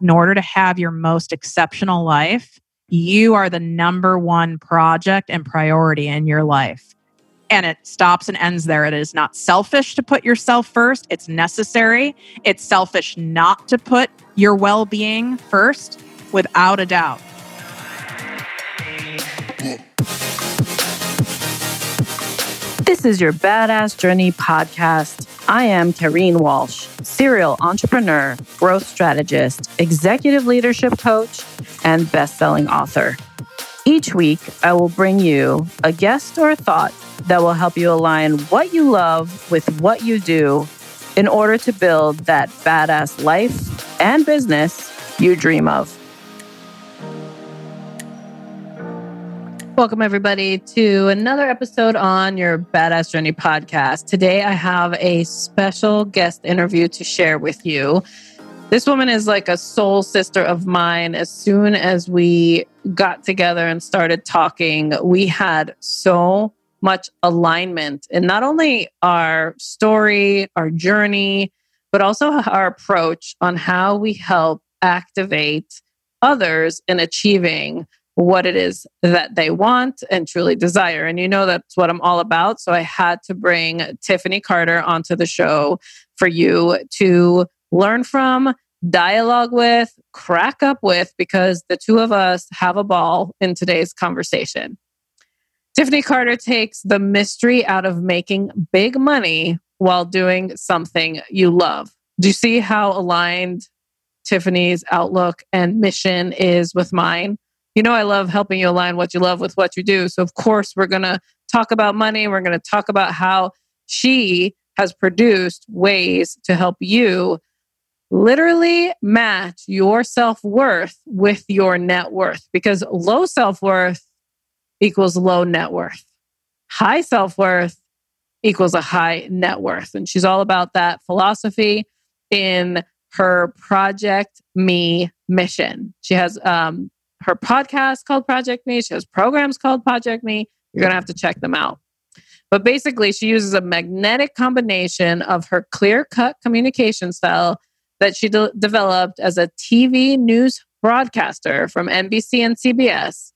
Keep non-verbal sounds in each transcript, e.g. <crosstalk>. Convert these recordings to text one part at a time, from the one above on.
in order to have your most exceptional life, you are the number one project and priority in your life. And it stops and ends there. It is not selfish to put yourself first, it's necessary. It's selfish not to put your well being first, without a doubt. This is your Badass Journey podcast. I am Kareen Walsh, serial entrepreneur, growth strategist, executive leadership coach, and best-selling author. Each week, I will bring you a guest or a thought that will help you align what you love with what you do in order to build that badass life and business you dream of. Welcome, everybody, to another episode on your Badass Journey podcast. Today, I have a special guest interview to share with you. This woman is like a soul sister of mine. As soon as we got together and started talking, we had so much alignment in not only our story, our journey, but also our approach on how we help activate others in achieving what it is that they want and truly desire. And you know, that's what I'm all about. So I had to bring Tiffany Carter onto the show for you to learn from, dialogue with, crack up with, because the two of us have a ball in today's conversation. Tiffany Carter takes the mystery out of making big money while doing something you love. Do you see how aligned Tiffany's outlook and mission is with mine? You know, I love helping you align what you love with what you do. So, of course, we're going to talk about money. We're going to talk about how she has produced ways to help you literally match your self worth with your net worth because low self worth equals low net worth, high self worth equals a high net worth. And she's all about that philosophy in her Project Me mission. She has um, her podcast called Project Me. She has programs called Project Me. You're going to have to check them out. But basically, she uses a magnetic combination of her clear cut communication style that she de- developed as a TV news broadcaster from NBC and CBS,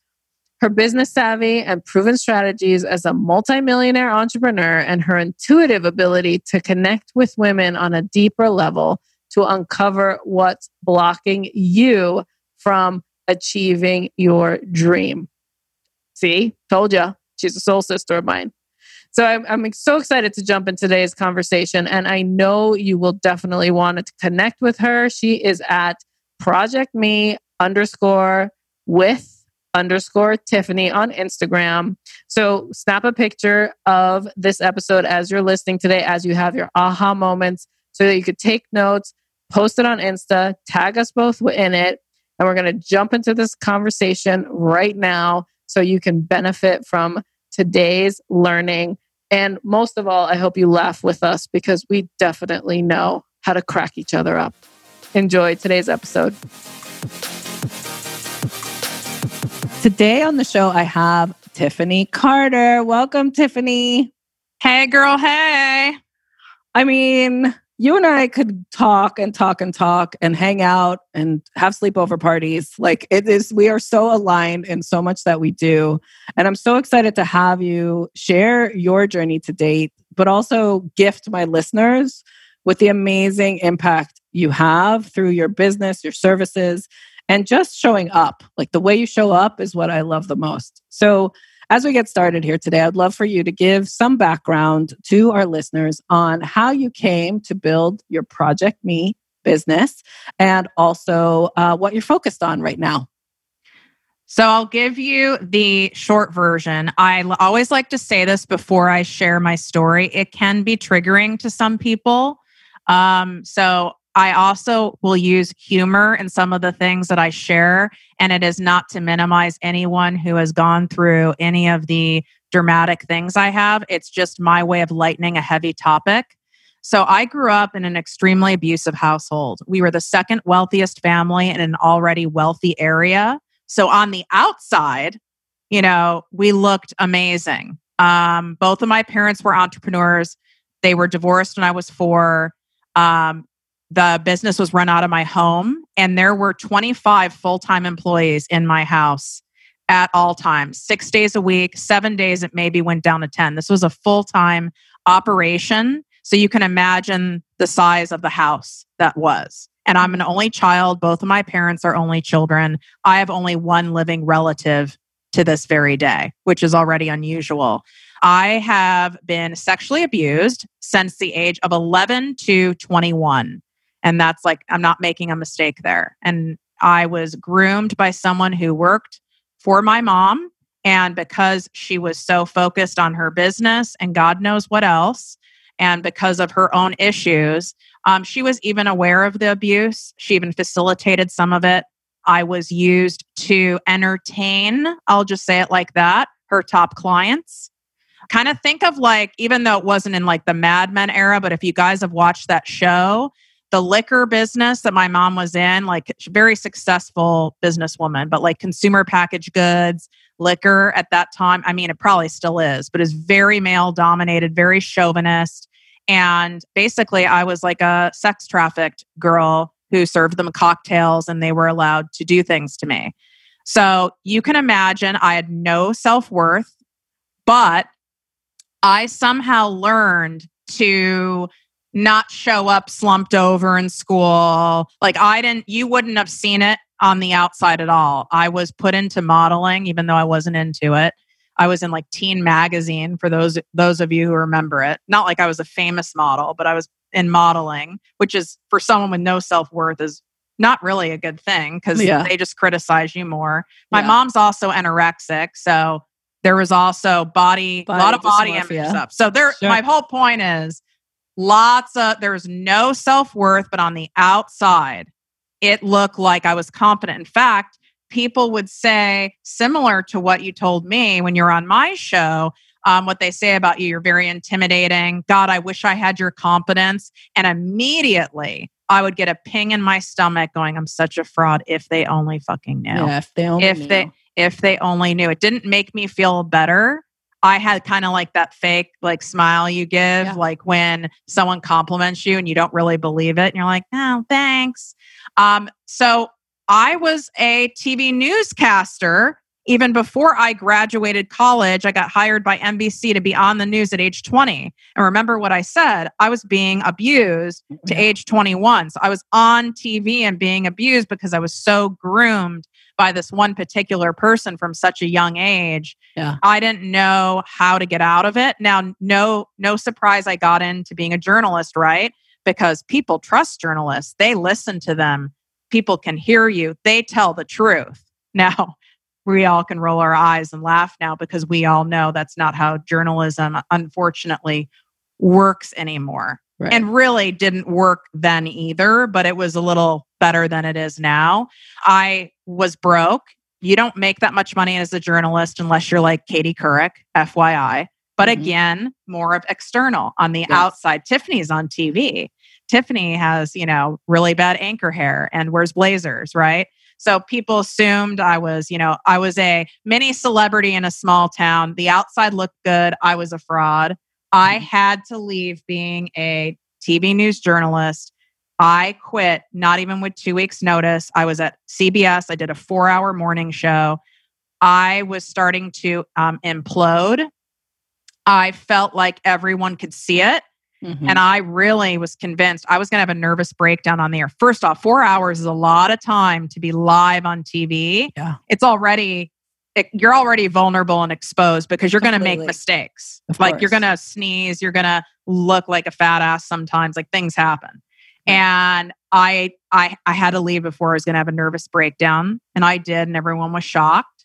her business savvy and proven strategies as a multimillionaire entrepreneur, and her intuitive ability to connect with women on a deeper level to uncover what's blocking you from achieving your dream. See, told you, she's a soul sister of mine. So I'm, I'm so excited to jump in today's conversation. And I know you will definitely want to connect with her. She is at Project Me underscore with underscore Tiffany on Instagram. So snap a picture of this episode as you're listening today, as you have your aha moments, so that you could take notes, post it on Insta, tag us both in it, and we're going to jump into this conversation right now so you can benefit from today's learning. And most of all, I hope you laugh with us because we definitely know how to crack each other up. Enjoy today's episode. Today on the show, I have Tiffany Carter. Welcome, Tiffany. Hey, girl. Hey. I mean, you and I could talk and talk and talk and hang out and have sleepover parties. Like it is, we are so aligned in so much that we do. And I'm so excited to have you share your journey to date, but also gift my listeners with the amazing impact you have through your business, your services, and just showing up. Like the way you show up is what I love the most. So, as we get started here today, I'd love for you to give some background to our listeners on how you came to build your Project Me business and also uh, what you're focused on right now. So I'll give you the short version. I always like to say this before I share my story. It can be triggering to some people. Um, so I also will use humor in some of the things that I share. And it is not to minimize anyone who has gone through any of the dramatic things I have. It's just my way of lightening a heavy topic. So I grew up in an extremely abusive household. We were the second wealthiest family in an already wealthy area. So on the outside, you know, we looked amazing. Um, both of my parents were entrepreneurs. They were divorced when I was four. Um, the business was run out of my home, and there were 25 full time employees in my house at all times, six days a week, seven days, it maybe went down to 10. This was a full time operation. So you can imagine the size of the house that was. And I'm an only child. Both of my parents are only children. I have only one living relative to this very day, which is already unusual. I have been sexually abused since the age of 11 to 21. And that's like, I'm not making a mistake there. And I was groomed by someone who worked for my mom. And because she was so focused on her business and God knows what else, and because of her own issues, um, she was even aware of the abuse. She even facilitated some of it. I was used to entertain, I'll just say it like that, her top clients. Kind of think of like, even though it wasn't in like the Mad Men era, but if you guys have watched that show, the liquor business that my mom was in, like very successful businesswoman, but like consumer packaged goods, liquor at that time. I mean, it probably still is, but is very male dominated, very chauvinist. And basically, I was like a sex trafficked girl who served them cocktails and they were allowed to do things to me. So you can imagine I had no self worth, but I somehow learned to not show up slumped over in school. Like I didn't, you wouldn't have seen it on the outside at all. I was put into modeling, even though I wasn't into it. I was in like Teen Magazine for those those of you who remember it. Not like I was a famous model, but I was in modeling, which is for someone with no self worth is not really a good thing because yeah. they just criticize you more. My yeah. mom's also anorexic, so there was also body, body a lot of body image stuff. So there, sure. my whole point is lots of there's no self-worth but on the outside it looked like i was competent in fact people would say similar to what you told me when you're on my show um, what they say about you you're very intimidating. God i wish i had your competence and immediately i would get a ping in my stomach going i'm such a fraud if they only fucking knew. Yeah, if they only if knew. they if they only knew. It didn't make me feel better I had kind of like that fake like smile you give, yeah. like when someone compliments you and you don't really believe it, and you're like, "Oh, thanks." Um, so I was a TV newscaster even before I graduated college. I got hired by NBC to be on the news at age 20. And remember what I said? I was being abused to yeah. age 21. So I was on TV and being abused because I was so groomed by this one particular person from such a young age. Yeah. I didn't know how to get out of it. Now, no, no surprise I got into being a journalist, right? Because people trust journalists. They listen to them. People can hear you. They tell the truth. <laughs> Now, we all can roll our eyes and laugh now because we all know that's not how journalism, unfortunately, works anymore. Right. And really didn't work then either, but it was a little better than it is now. I was broke. You don't make that much money as a journalist unless you're like Katie Couric, FYI. But mm-hmm. again, more of external on the yes. outside. Tiffany's on TV. Tiffany has, you know, really bad anchor hair and wears blazers, right? So people assumed I was, you know, I was a mini celebrity in a small town. The outside looked good. I was a fraud. I mm-hmm. had to leave being a TV news journalist. I quit, not even with two weeks' notice. I was at CBS. I did a four hour morning show. I was starting to um, implode. I felt like everyone could see it. Mm-hmm. And I really was convinced I was going to have a nervous breakdown on the air. First off, four hours is a lot of time to be live on TV. Yeah. It's already it, you're already vulnerable and exposed because you're going to make mistakes. Of like course. you're going to sneeze, you're going to look like a fat ass sometimes. Like things happen. And I I I had to leave before I was going to have a nervous breakdown, and I did, and everyone was shocked.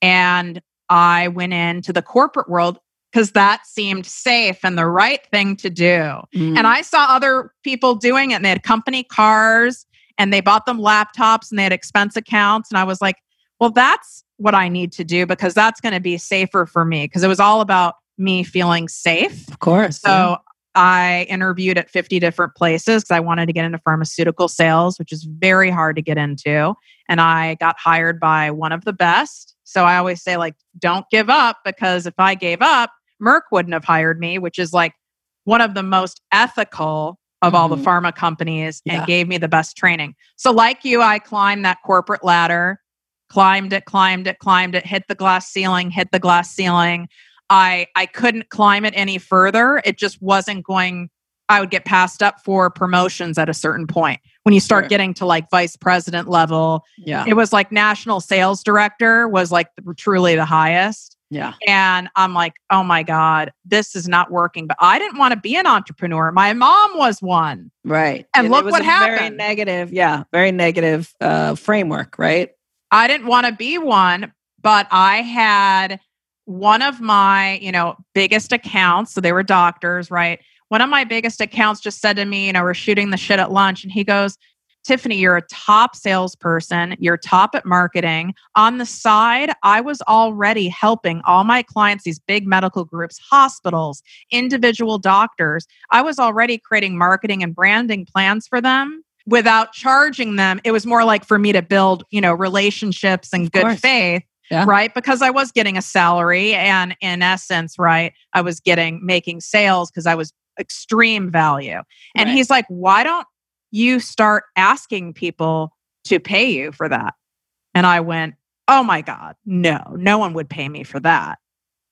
And I went into the corporate world because that seemed safe and the right thing to do. Mm. And I saw other people doing it, and they had company cars, and they bought them laptops, and they had expense accounts, and I was like, well, that's what I need to do because that's going to be safer for me because it was all about me feeling safe. Of course. So yeah. I interviewed at 50 different places because I wanted to get into pharmaceutical sales, which is very hard to get into. And I got hired by one of the best. So I always say, like, don't give up because if I gave up, Merck wouldn't have hired me, which is like one of the most ethical of all the Mhm. pharma companies and Yeah. gave me the best training. So, like you, I climbed that corporate ladder, climbed it, climbed it, climbed it, hit the glass ceiling, hit the glass ceiling. I I couldn't climb it any further. It just wasn't going. I would get passed up for promotions at a certain point. When you start Sure. getting to like vice president level, Yeah. it was like national sales director was like the, truly the highest. Yeah. And I'm like, oh my God, this is not working. But I didn't want to be an entrepreneur. My mom was one. Right. And it look was what a Very happened. negative. Yeah. Very negative uh, framework. Right. I didn't want to be one, but I had one of my, you know, biggest accounts. So they were doctors, right? One of my biggest accounts just said to me, you know, we're shooting the shit at lunch. And he goes, Tiffany, you're a top salesperson. You're top at marketing. On the side, I was already helping all my clients, these big medical groups, hospitals, individual doctors. I was already creating marketing and branding plans for them without charging them. It was more like for me to build, you know, relationships and good faith. Yeah. Right. Because I was getting a salary and in essence, right, I was getting making sales because I was extreme value. And Right. he's like, why don't you start asking people to pay you for that? And I went, oh my God, no, no one would pay me for that.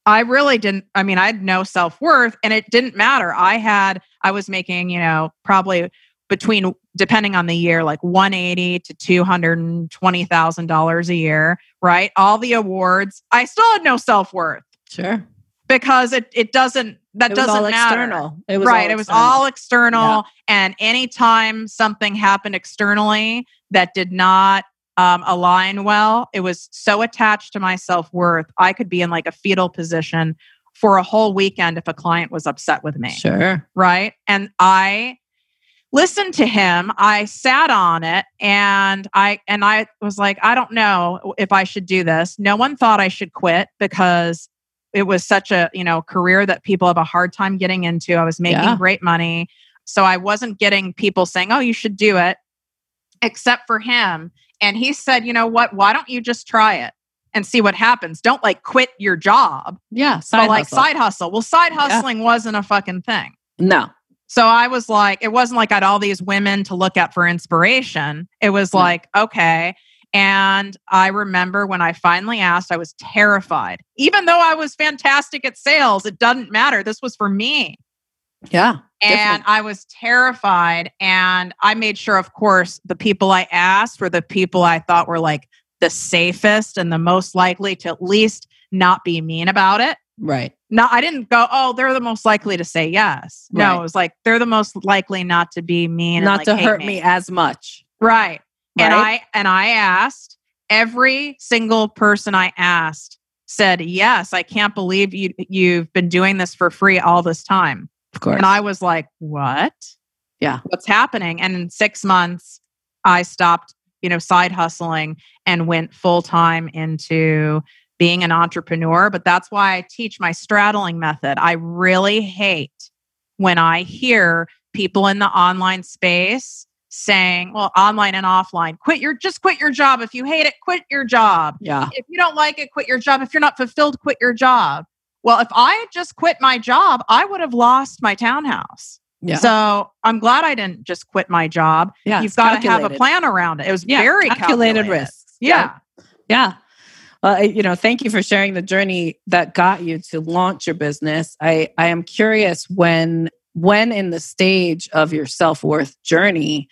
I really didn't. I mean, I had no self worth and it didn't matter. I had, I was making, you know, probably between, depending on the year, like 180 to $220,000 a year, right? All the awards. I still had no self worth Sure. because it, it doesn't, that it doesn't all matter external. It was right it was external. all external and anytime something happened externally that did not um, align well it was so attached to my self-worth i could be in like a fetal position for a whole weekend if a client was upset with me Sure. right and i listened to him i sat on it and i and i was like i don't know if i should do this no one thought i should quit because it was such a you know career that people have a hard time getting into i was making Yeah. great money so i wasn't getting people saying oh you should do it except for him and he said you know what why don't you just try it and see what happens don't like quit your job Yeah. Side like hustle. side hustle well side Yeah. hustling wasn't a fucking thing No. So I was like, it wasn't like I had all these women to look at for inspiration. It was No. like, okay. And I remember when I finally asked, I was terrified. Even though I was fantastic at sales, it doesn't matter. This was for me. Yeah. And I was terrified. And I made sure, of course, the people I asked were the people I thought were like the safest and the most likely to at least not be mean about it. Right. No, I didn't go, oh, they're the most likely to say yes. No, Right. it was like they're the most likely not to be mean and, Not like, to hurt me. as much. Right. And I and I asked every single person I asked said, "Yes, I can't believe you you've been doing this for free all this time." Of course. And I was like, "What? Yeah. What's happening?" And in 6 months I stopped, you know, side hustling and went full time into being an entrepreneur, but that's why I teach my straddling method. I really hate when I hear people in the online space saying, well, online and offline, quit your just quit your job. If you hate it, quit your job. yeah. If you don't like it, quit your job. If you're not fulfilled, quit your job. Well, if I had just quit my job, I would have lost my townhouse. Yeah. So I'm glad I didn't just quit my job. yeah. You've got to have a plan around it. It was Yeah, very calculated calculated, risks. Yeah. Yeah. Well, you know, thank you for sharing the journey that got you to launch your business. I, I am curious when when in the stage of your self-worth journey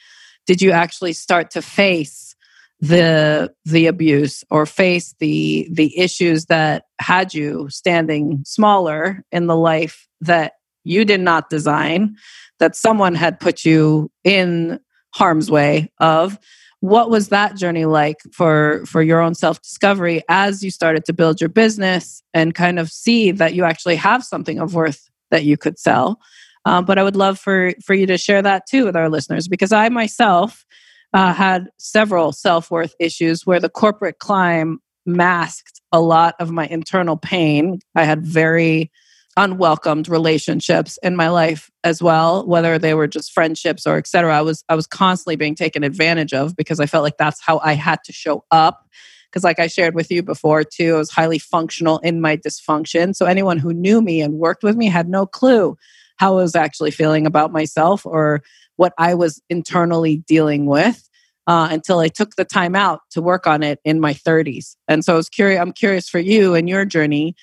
did you actually start to face the the abuse or face the the issues that had you standing smaller in the life that you did not design that someone had put you in harm's way of what was that journey like for for your own self discovery as you started to build your business and kind of see that you actually have something of worth that you could sell? Um, but i would love for for you to share that too with our listeners because i myself uh, had several self-worth issues where the corporate climb masked a lot of my internal pain. I had very unwelcomed relationships in my life as well whether they were just friendships or etc i was i was constantly being taken advantage of because i felt like that's how i had to show up because like i shared with you before too i was highly functional in my dysfunction so anyone who knew me and worked with me had no clue how i was actually feeling about myself or what I was internally dealing with uh, until I took the time out to work on it in my 30s. And so I was curious. I'm curious for you and your journey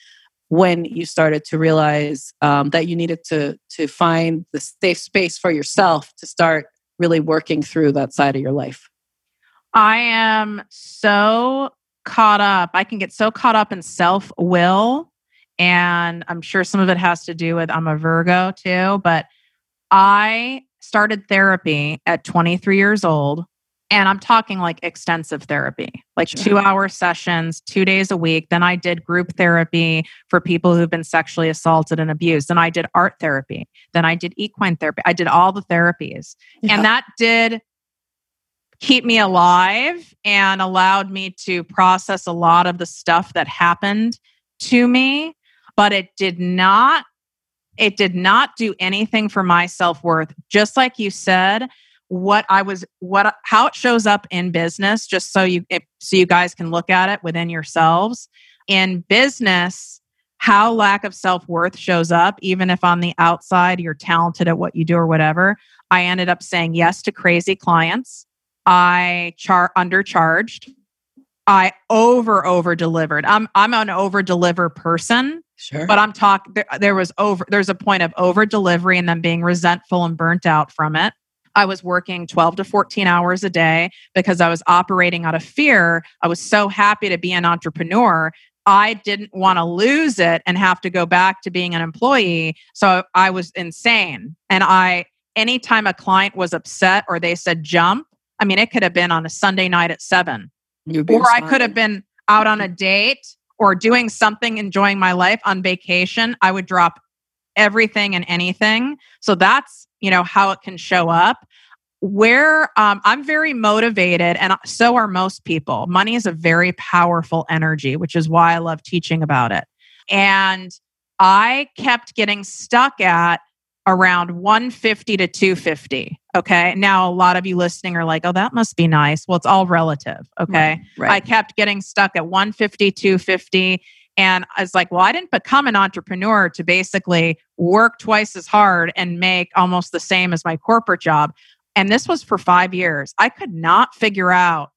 when you started to realize um, that you needed to to find the safe space for yourself to start really working through that side of your life. I am so caught up. I can get so caught up in self will. And I'm sure some of it has to do with I'm a Virgo too. But I started therapy at 23 years old. And I'm talking like extensive therapy, like sure. two hour sessions, two days a week. Then I did group therapy for people who've been sexually assaulted and abused. Then I did art therapy. Then I did equine therapy. I did all the therapies. Yeah. And that did keep me alive and allowed me to process a lot of the stuff that happened to me but it did not it did not do anything for my self-worth just like you said what i was what how it shows up in business just so you so you guys can look at it within yourselves in business how lack of self-worth shows up even if on the outside you're talented at what you do or whatever i ended up saying yes to crazy clients I char undercharged. I over over delivered. I'm I'm an over deliver person. Sure. But I'm talk there, there was over there's a point of over delivery and then being resentful and burnt out from it. I was working 12 to 14 hours a day because I was operating out of fear. I was so happy to be an entrepreneur. I didn't want to lose it and have to go back to being an employee. So I was insane. And I anytime a client was upset or they said jump, I mean, it could have been on a Sunday night at seven, or I could have been out on a date or doing something, enjoying my life on vacation. I would drop everything and anything. So that's, you know, how it can show up. Where um, I'm very motivated, and so are most people. Money is a very powerful energy, which is why I love teaching about it. And I kept getting stuck at around 150 to 250. Okay. Now, a lot of you listening are like, oh, that must be nice. Well, it's all relative. Okay. Right, right. I kept getting stuck at 150, 250. And I was like, well, I didn't become an entrepreneur to basically work twice as hard and make almost the same as my corporate job. And this was for five years. I could not figure out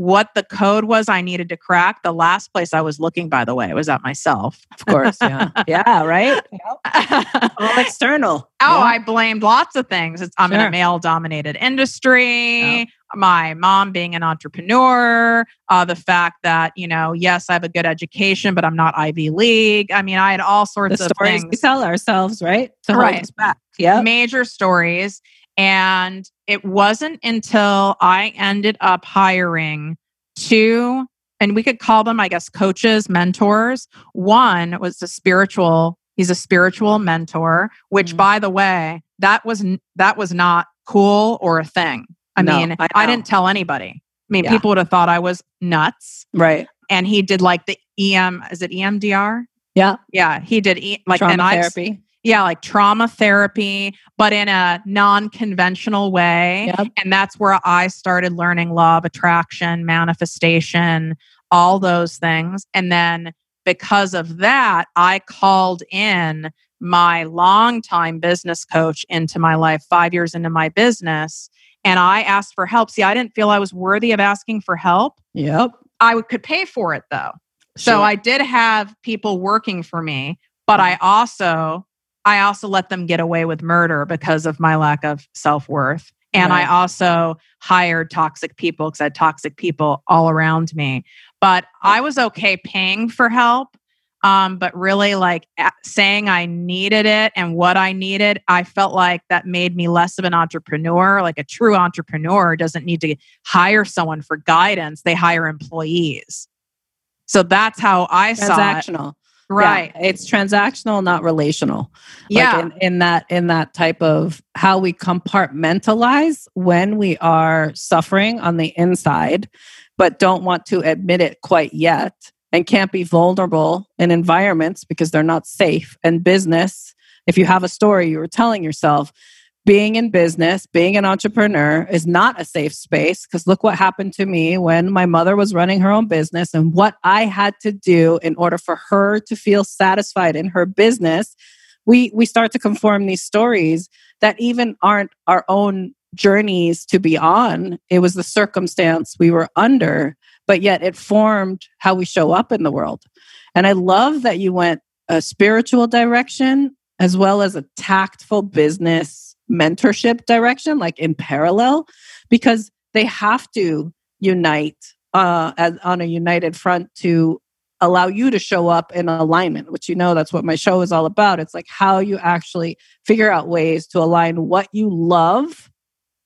what the code was I needed to crack. The last place I was looking, by the way, was at myself. Of course. Yeah. <laughs> yeah. Right. <laughs> <laughs> All external. Oh, yeah. I blamed lots of things. It's, I'm sure. in a male dominated industry. My mom being an entrepreneur, uh, the fact that, you know, yes, I have a good education, but I'm not Ivy League. I mean, I had all sorts the of stories things. we tell ourselves, right? To right. back. Yeah. Major stories. And it wasn't until I ended up hiring two, and we could call them, I guess, coaches, mentors. One was a spiritual, he's a spiritual mentor, which mm-hmm. by the way, that was that was not cool or a thing. I no, mean, I, I, didn't tell anybody. I mean, yeah. people would have thought I was nuts. Right. And he did like the EM, is it EMDR? Yeah. Yeah. He did e- like Trauma and therapy. Yeah, like trauma therapy, but in a non conventional way. Yep. And that's where I started learning law of attraction, manifestation, all those things. And then because of that, I called in my longtime business coach into my life, five years into my business. And I asked for help. See, I didn't feel I was worthy of asking for help. Yep. I could pay for it though. Sure. So I did have people working for me, but mm. I also I also let them get away with murder because of my lack of self worth. And right. I also hired toxic people because I had toxic people all around me. But I was okay paying for help. Um, but really, like saying I needed it and what I needed, I felt like that made me less of an entrepreneur. Like a true entrepreneur doesn't need to hire someone for guidance, they hire employees. So that's how I saw it. Right. Yeah, it's transactional, not relational. Yeah. Like in, in, that in that type of how we compartmentalize when we are suffering on the inside, but don't want to admit it quite yet and can't be vulnerable in environments because they're not safe. And business, if you have a story you were telling yourself, being in business, being an entrepreneur is not a safe space because look what happened to me when my mother was running her own business and what I had to do in order for her to feel satisfied in her business. We we start to conform these stories that even aren't our own journeys to be on. It was the circumstance we were under, but yet it formed how we show up in the world. And I love that you went a spiritual direction as well as a tactful business mentorship direction, like in parallel, because they have to unite uh, as, on a united front to allow you to show up in alignment, which you know that's what my show is all about. It's like how you actually figure out ways to align what you love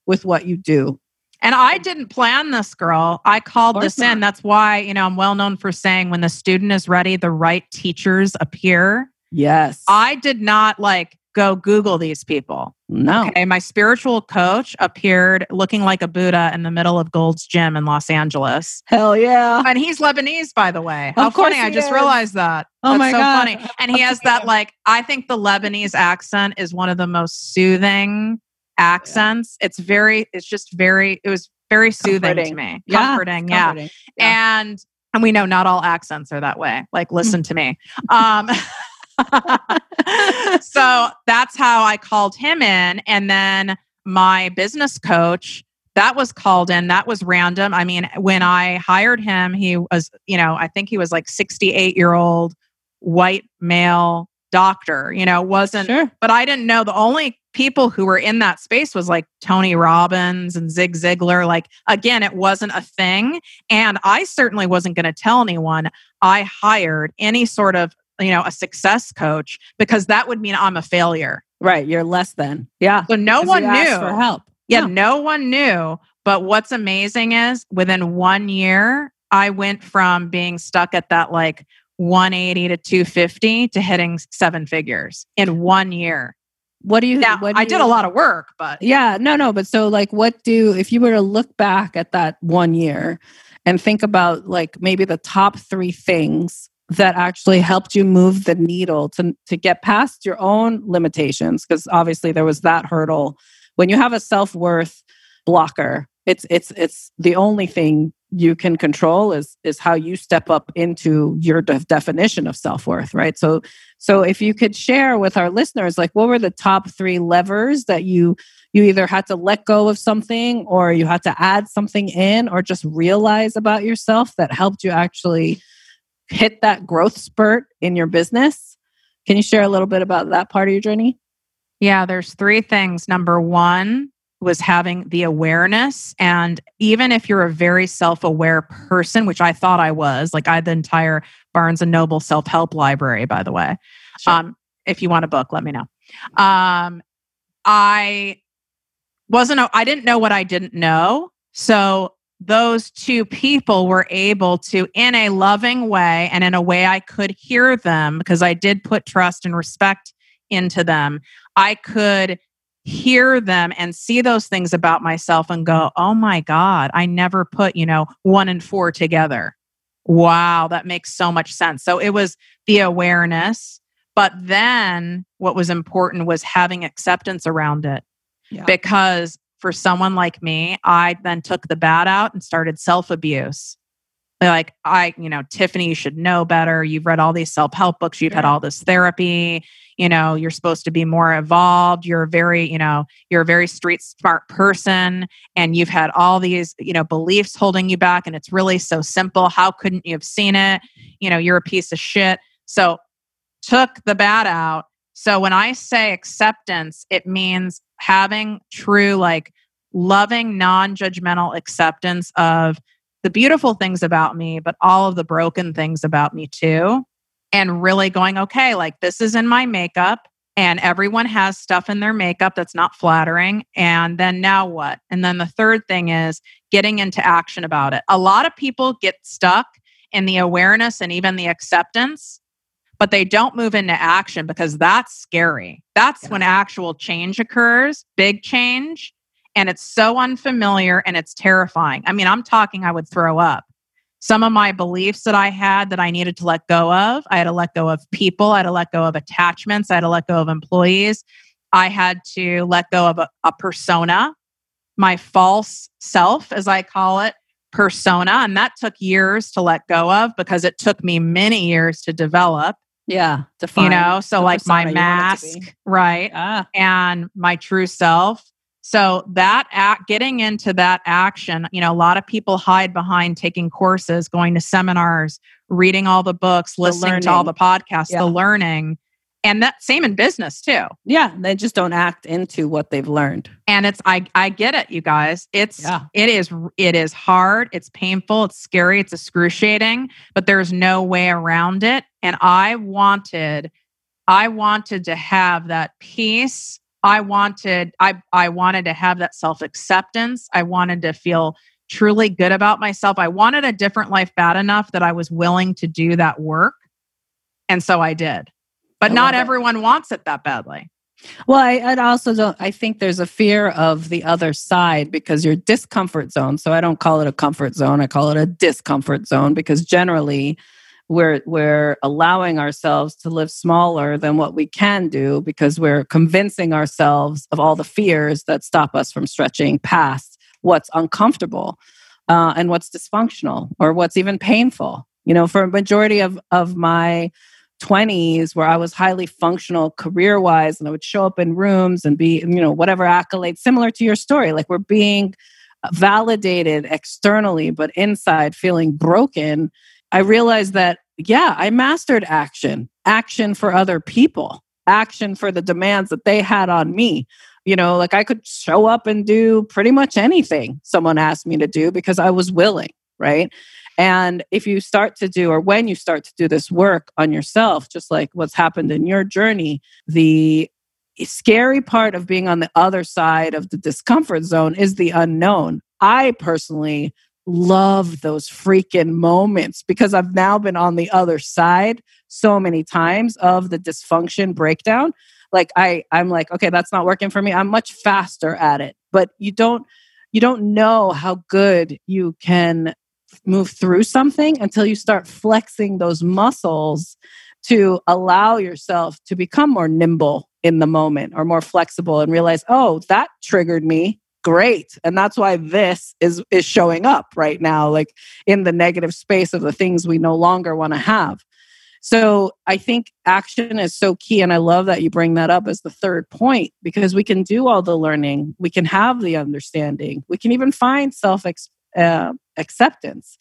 with what you do. And I didn't plan this, girl. I called this not. in. That's why, you know, I'm well known for saying when the student is ready, the right teachers appear. Yes. I did not like go Google these people. No. Okay. My spiritual coach appeared looking like a Buddha in the middle of Gold's Gym in Los Angeles. Hell yeah. And he's Lebanese, by the way. How funny. I just is. realized that. Oh That's my so God. funny. And he has that, like, I think the Lebanese accent is one of the most soothing accents. Yeah. It's very, it's just very, it was very soothing comforting. to me. Yeah. Comforting. Yeah. comforting. yeah. And, and we know not all accents are that way. Like, listen to me. Um, <laughs> <laughs> so that's how I called him in. And then my business coach, that was called in. That was random. I mean, when I hired him, he was, you know, I think he was like 68 year old white male doctor, you know, wasn't, sure. but I didn't know the only people who were in that space was like Tony Robbins and Zig Ziglar. Like, again, it wasn't a thing. And I certainly wasn't going to tell anyone I hired any sort of you know, a success coach because that would mean I'm a failure. Right. You're less than. Yeah. So no one knew for help. Yeah, no. no one knew. But what's amazing is within one year, I went from being stuck at that like 180 to 250 to hitting seven figures in one year. What do you? Now, do I you, did a lot of work, but yeah, no, no. But so, like, what do if you were to look back at that one year and think about like maybe the top three things that actually helped you move the needle to, to get past your own limitations because obviously there was that hurdle. When you have a self-worth blocker it's it's it's the only thing you can control is is how you step up into your de- definition of self-worth right? So so if you could share with our listeners like what were the top 3 levers that you you either had to let go of something or you had to add something in or just realize about yourself that helped you actually hit that growth spurt in your business. Can you share a little bit about that part of your journey? Yeah, there's three things. Number one was having the awareness. And even if you're a very self aware person, which I thought I was, like I had the entire Barnes and Noble self help library, by the way. Sure. Um, if you want a book, let me know. Um, I wasn't, I didn't know what I didn't know. So those two people were able to, in a loving way and in a way I could hear them, because I did put trust and respect into them, I could hear them and see those things about myself and go, oh my God, I never put, you know, one and four together. Wow, that makes so much sense. So it was the awareness. But then what was important was having acceptance around it. Yeah. Because for someone like me, I then took the bat out and started self abuse. Like, I, you know, Tiffany, you should know better. You've read all these self help books, you've had all this therapy. You know, you're supposed to be more evolved. You're very, you know, you're a very street smart person and you've had all these, you know, beliefs holding you back. And it's really so simple. How couldn't you have seen it? You know, you're a piece of shit. So, took the bat out. So, when I say acceptance, it means having true, like loving, non judgmental acceptance of the beautiful things about me, but all of the broken things about me too. And really going, okay, like this is in my makeup, and everyone has stuff in their makeup that's not flattering. And then now what? And then the third thing is getting into action about it. A lot of people get stuck in the awareness and even the acceptance but they don't move into action because that's scary. That's yeah. when actual change occurs, big change. And it's so unfamiliar and it's terrifying. I mean, I'm talking, I would throw up. Some of my beliefs that I had that I needed to let go of, I had to let go of people, I had to let go of attachments, I had to let go of employees. I had to let go of a, a persona, my false self, as I call it, persona. And that took years to let go of because it took me many years to develop. Yeah. Define you know, so like my mask, right? Ah. And my true self. So that act, getting into that action, you know, a lot of people hide behind taking courses, going to seminars, reading all the books, listening to all the podcasts, yeah. the learning. And that same in business too. Yeah, they just don't act into what they've learned. And it's I I get it, you guys. It's yeah. it is it is hard, it's painful, it's scary, it's excruciating, but there's no way around it. And I wanted I wanted to have that peace. I wanted I I wanted to have that self-acceptance. I wanted to feel truly good about myself. I wanted a different life bad enough that I was willing to do that work. And so I did. But I not everyone wants it that badly. Well, I, I also don't, I think there's a fear of the other side because your discomfort zone. So I don't call it a comfort zone. I call it a discomfort zone because generally we're we're allowing ourselves to live smaller than what we can do because we're convincing ourselves of all the fears that stop us from stretching past what's uncomfortable uh, and what's dysfunctional or what's even painful you know for a majority of of my 20s where I was highly functional career wise and I would show up in rooms and be, you know, whatever accolades, similar to your story. Like we're being validated externally, but inside feeling broken. I realized that, yeah, I mastered action, action for other people, action for the demands that they had on me. You know, like I could show up and do pretty much anything someone asked me to do because I was willing, right? And if you start to do, or when you start to do this work on yourself, just like what's happened in your journey, the scary part of being on the other side of the discomfort zone is the unknown. I personally love those freaking moments because I've now been on the other side so many times of the dysfunction breakdown. Like I I'm like, okay, that's not working for me. I'm much faster at it. But you don't you don't know how good you can move through something until you start flexing those muscles to allow yourself to become more nimble in the moment or more flexible and realize, oh, that triggered me. Great. And that's why this is is showing up right now, like in the negative space of the things we no longer want to have. So I think action is so key. And I love that you bring that up as the third point because we can do all the learning, we can have the understanding, we can even find self uh, acceptance.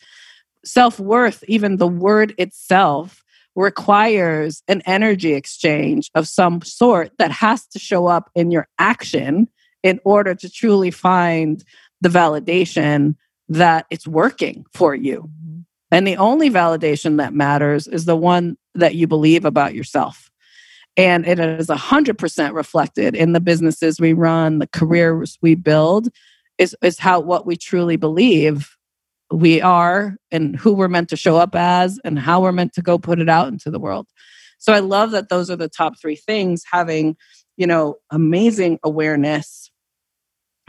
Self worth, even the word itself, requires an energy exchange of some sort that has to show up in your action in order to truly find the validation that it's working for you. Mm-hmm. And the only validation that matters is the one that you believe about yourself. And it is 100% reflected in the businesses we run, the careers we build, is, is how what we truly believe we are and who we're meant to show up as and how we're meant to go put it out into the world. So I love that those are the top three things having, you know, amazing awareness,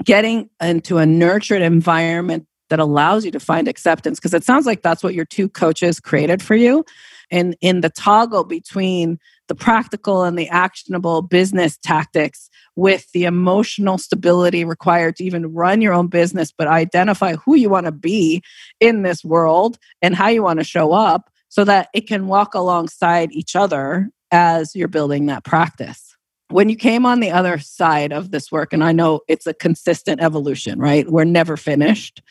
getting into a nurtured environment that allows you to find acceptance because it sounds like that's what your two coaches created for you and in the toggle between the practical and the actionable business tactics with the emotional stability required to even run your own business, but identify who you want to be in this world and how you want to show up so that it can walk alongside each other as you're building that practice. When you came on the other side of this work, and I know it's a consistent evolution, right? We're never finished.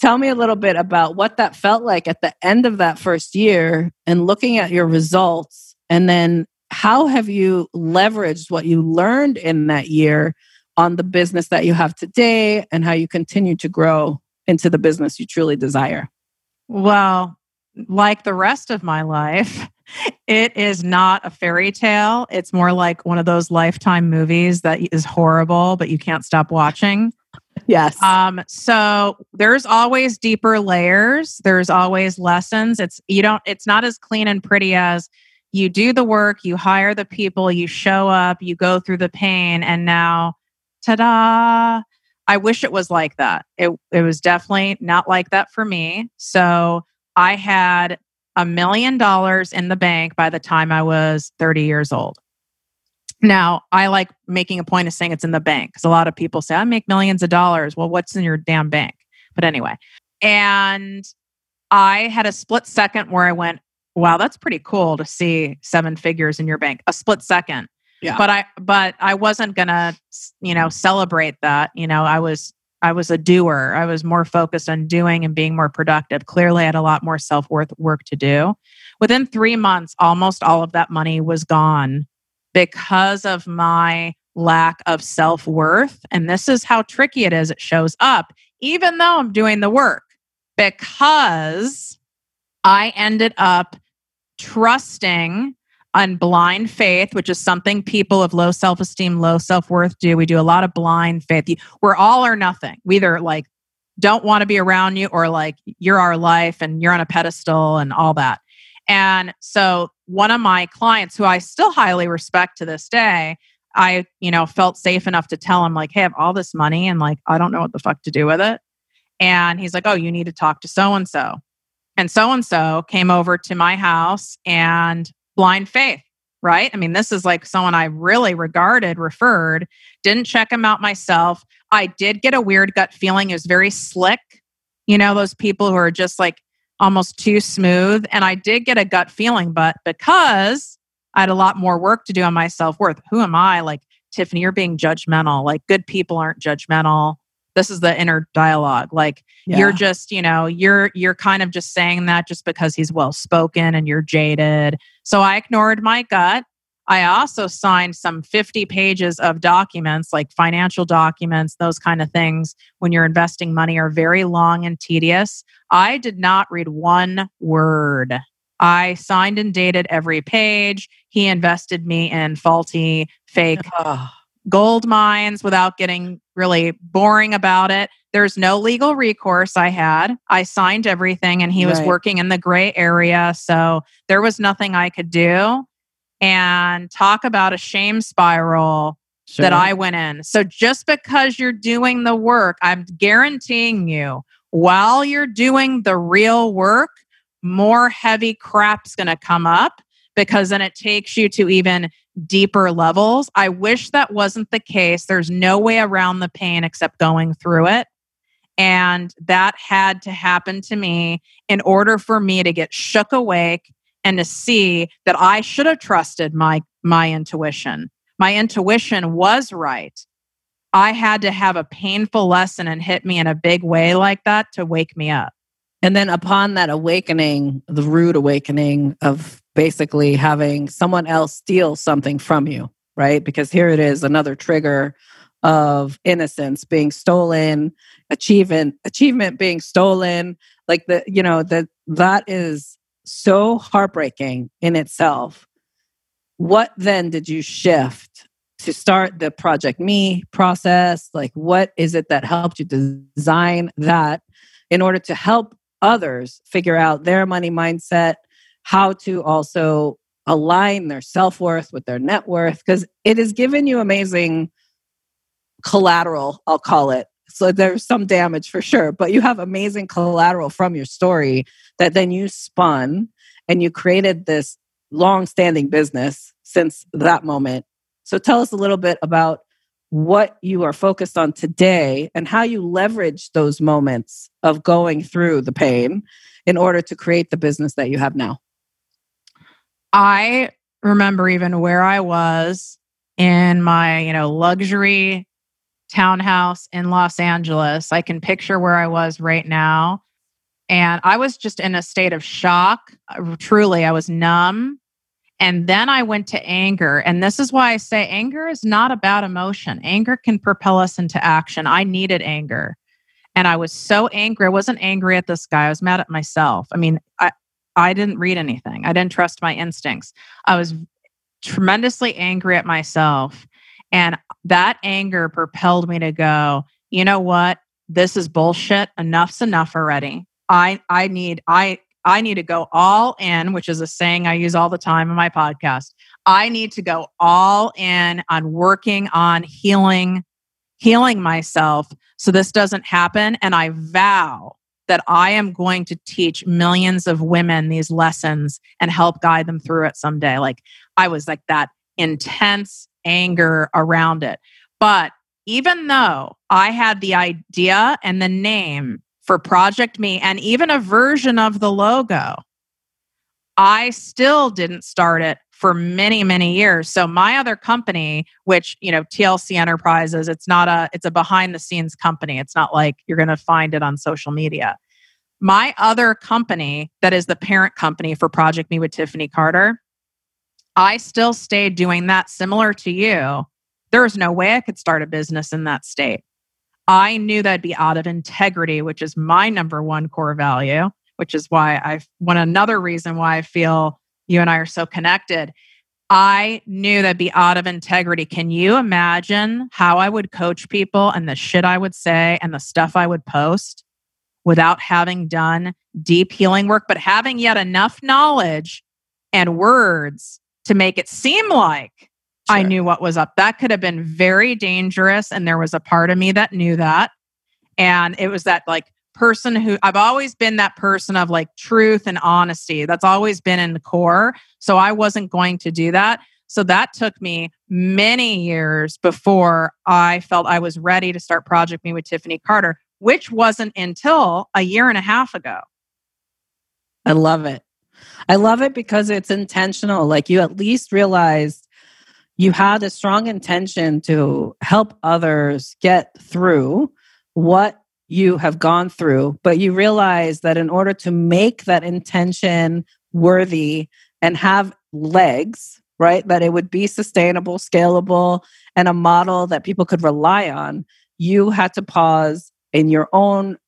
Tell me a little bit about what that felt like at the end of that first year and looking at your results and then how have you leveraged what you learned in that year on the business that you have today and how you continue to grow into the business you truly desire? Well, like the rest of my life, it is not a fairy tale. It's more like one of those lifetime movies that is horrible, but you can't stop watching. Yes. Um, so there's always deeper layers. There's always lessons. It's you don't it's not as clean and pretty as you do the work, you hire the people, you show up, you go through the pain, and now, ta da! I wish it was like that. It, it was definitely not like that for me. So I had a million dollars in the bank by the time I was 30 years old. Now, I like making a point of saying it's in the bank because a lot of people say, I make millions of dollars. Well, what's in your damn bank? But anyway, and I had a split second where I went, wow, that's pretty cool to see seven figures in your bank, a split second. Yeah. But I but I wasn't gonna, you know, celebrate that. You know, I was I was a doer. I was more focused on doing and being more productive. Clearly, I had a lot more self worth work to do. Within three months, almost all of that money was gone because of my lack of self worth. And this is how tricky it is. It shows up, even though I'm doing the work, because I ended up trusting on blind faith, which is something people of low self esteem, low self worth do. We do a lot of blind faith. We're all or nothing. We either like don't want to be around you or like you're our life and you're on a pedestal and all that. And so one of my clients who I still highly respect to this day, I, you know, felt safe enough to tell him like, "Hey, I have all this money and like I don't know what the fuck to do with it." And he's like, "Oh, you need to talk to so and so." And so and so came over to my house and blind faith, right? I mean, this is like someone I really regarded, referred, didn't check him out myself. I did get a weird gut feeling. It was very slick. You know, those people who are just like almost too smooth. And I did get a gut feeling, but because I had a lot more work to do on my self worth. Who am I? Like, Tiffany, you're being judgmental. Like, good people aren't judgmental. This is the inner dialogue. Like, yeah. you're just, you know, you're you're kind of just saying that just because he's well spoken and you're jaded. So I ignored my gut. I also signed some 50 pages of documents, like financial documents, those kind of things, when you're investing money are very long and tedious. I did not read one word. I signed and dated every page. He invested me in faulty, fake gold mines without getting really boring about it. There's no legal recourse I had. I signed everything and he right. was working in the gray area. So there was nothing I could do. And talk about a shame spiral sure. that I went in. So just because you're doing the work, I'm guaranteeing you, while you're doing the real work, more heavy crap's going to come up because then it takes you to even deeper levels. I wish that wasn't the case. There's no way around the pain except going through it. And that had to happen to me in order for me to get shook awake and to see that I should have trusted my my intuition. My intuition was right. I had to have a painful lesson and hit me in a big way like that to wake me up. And then upon that awakening, the rude awakening of basically having someone else steal something from you, right? Because here it is, another trigger of innocence being stolen, achievement, achievement being stolen. Like the, you know, that that is so heartbreaking in itself. What then did you shift to start the Project Me process? Like, what is it that helped you design that in order to help others figure out their money mindset, how to also align their self worth with their net worth, because it has given you amazing collateral, I'll call it. So there's some damage for sure, but you have amazing collateral from your story that then you spun and you created this long standing business since that moment. So tell us a little bit about what you are focused on today and how you leverage those moments of going through the pain in order to create the business that you have now. I remember even where I was in my, you know, luxury townhouse in Los Angeles. I can picture where I was right now. And I was just in a state of shock. Uh, truly, I was numb. And then I went to anger. And this is why I say anger is not a bad emotion. Anger can propel us into action. I needed anger. And I was so angry. I wasn't angry at this guy. I was mad at myself. I mean, I, I didn't read anything. I didn't trust my instincts. I was tremendously angry at myself. And that anger propelled me to go, you know what? This is bullshit. Enough's enough already. I I need I I need to go all in, which is a saying I use all the time in my podcast. I need to go all in on working on healing, healing myself so this doesn't happen. And I vow that I am going to teach millions of women these lessons and help guide them through it someday. Like I was like that intense anger around it. But even though I had the idea and the name for Project Me and even a version of the logo. I still didn't start it for many many years. So my other company which you know tlc enterprises it's not a it's a behind the scenes company. It's not like you're going to find it on social media. My other company that is the parent company for project me with tiffany carter i still stayed doing that similar to you. There was no way i could start a business in that state. I knew that'd be out of integrity which is my number one core value which is why i one another reason why i feel you and I are so connected. I knew that'd be out of integrity. Can you imagine how I would coach people and the shit I would say and the stuff I would post without having done deep healing work, but having yet enough knowledge and words to make it seem like sure. I knew what was up? That could have been very dangerous. And there was a part of me that knew that. And it was that like person who I've always been that person of like truth and honesty. That's always been in the core. So I wasn't going to do that. So that took me many years before I felt I was ready to start Project Me with Tiffany Carter, which wasn't until a year and a half ago. I love it. I love it because it's intentional. Like you at least realized you had a strong intention to help others get through what you have gone through, but you realize that in order to make that intention worthy and have legs, right, that it would be sustainable, scalable, and a model that people could rely on, you had to pause in your own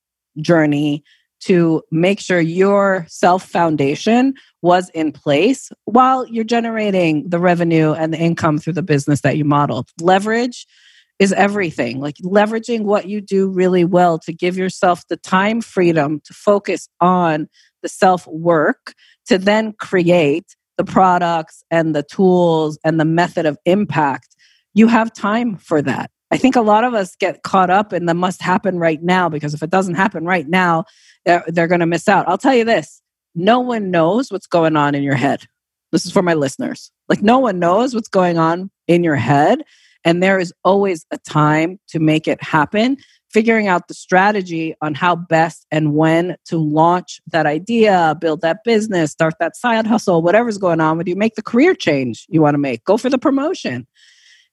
journey to make sure your self foundation was in place while you're generating the revenue and the income through the business that you modeled. Leverage is everything. Like leveraging what you do really well to give yourself the time freedom to focus on the self work to then create the products and the tools and the method of impact. You have time for that. I think a lot of us get caught up in the must happen right now because if it doesn't happen right now, they're, they're going to miss out. I'll tell you this no one knows what's going on in your head. This is for my listeners. Like, no one knows what's going on in your head. And there is always a time to make it happen. Figuring out the strategy on how best and when to launch that idea, build that business, start that side hustle, whatever's going on with you, make the career change you want to make, go for the promotion.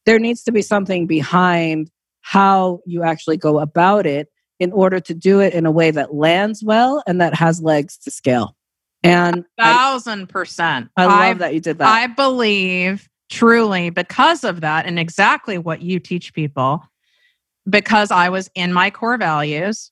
There needs to be something behind how you actually go about it in order to do it in a way that lands well and that has legs to scale. And a thousand percent. I, I love that you did that. I believe truly because of that and exactly what you teach people because I was in my core values.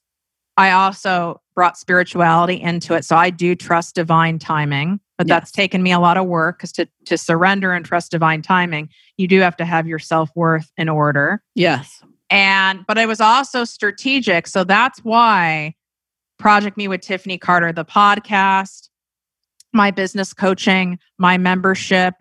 I also brought spirituality into it. So I do trust divine timing, but yes. that's taken me a lot of work because to, to surrender and trust divine timing, you do have to have your self worth in order. Yes. And, but I was also strategic. So that's why Project Me with Tiffany Carter, the podcast, my business coaching, my membership,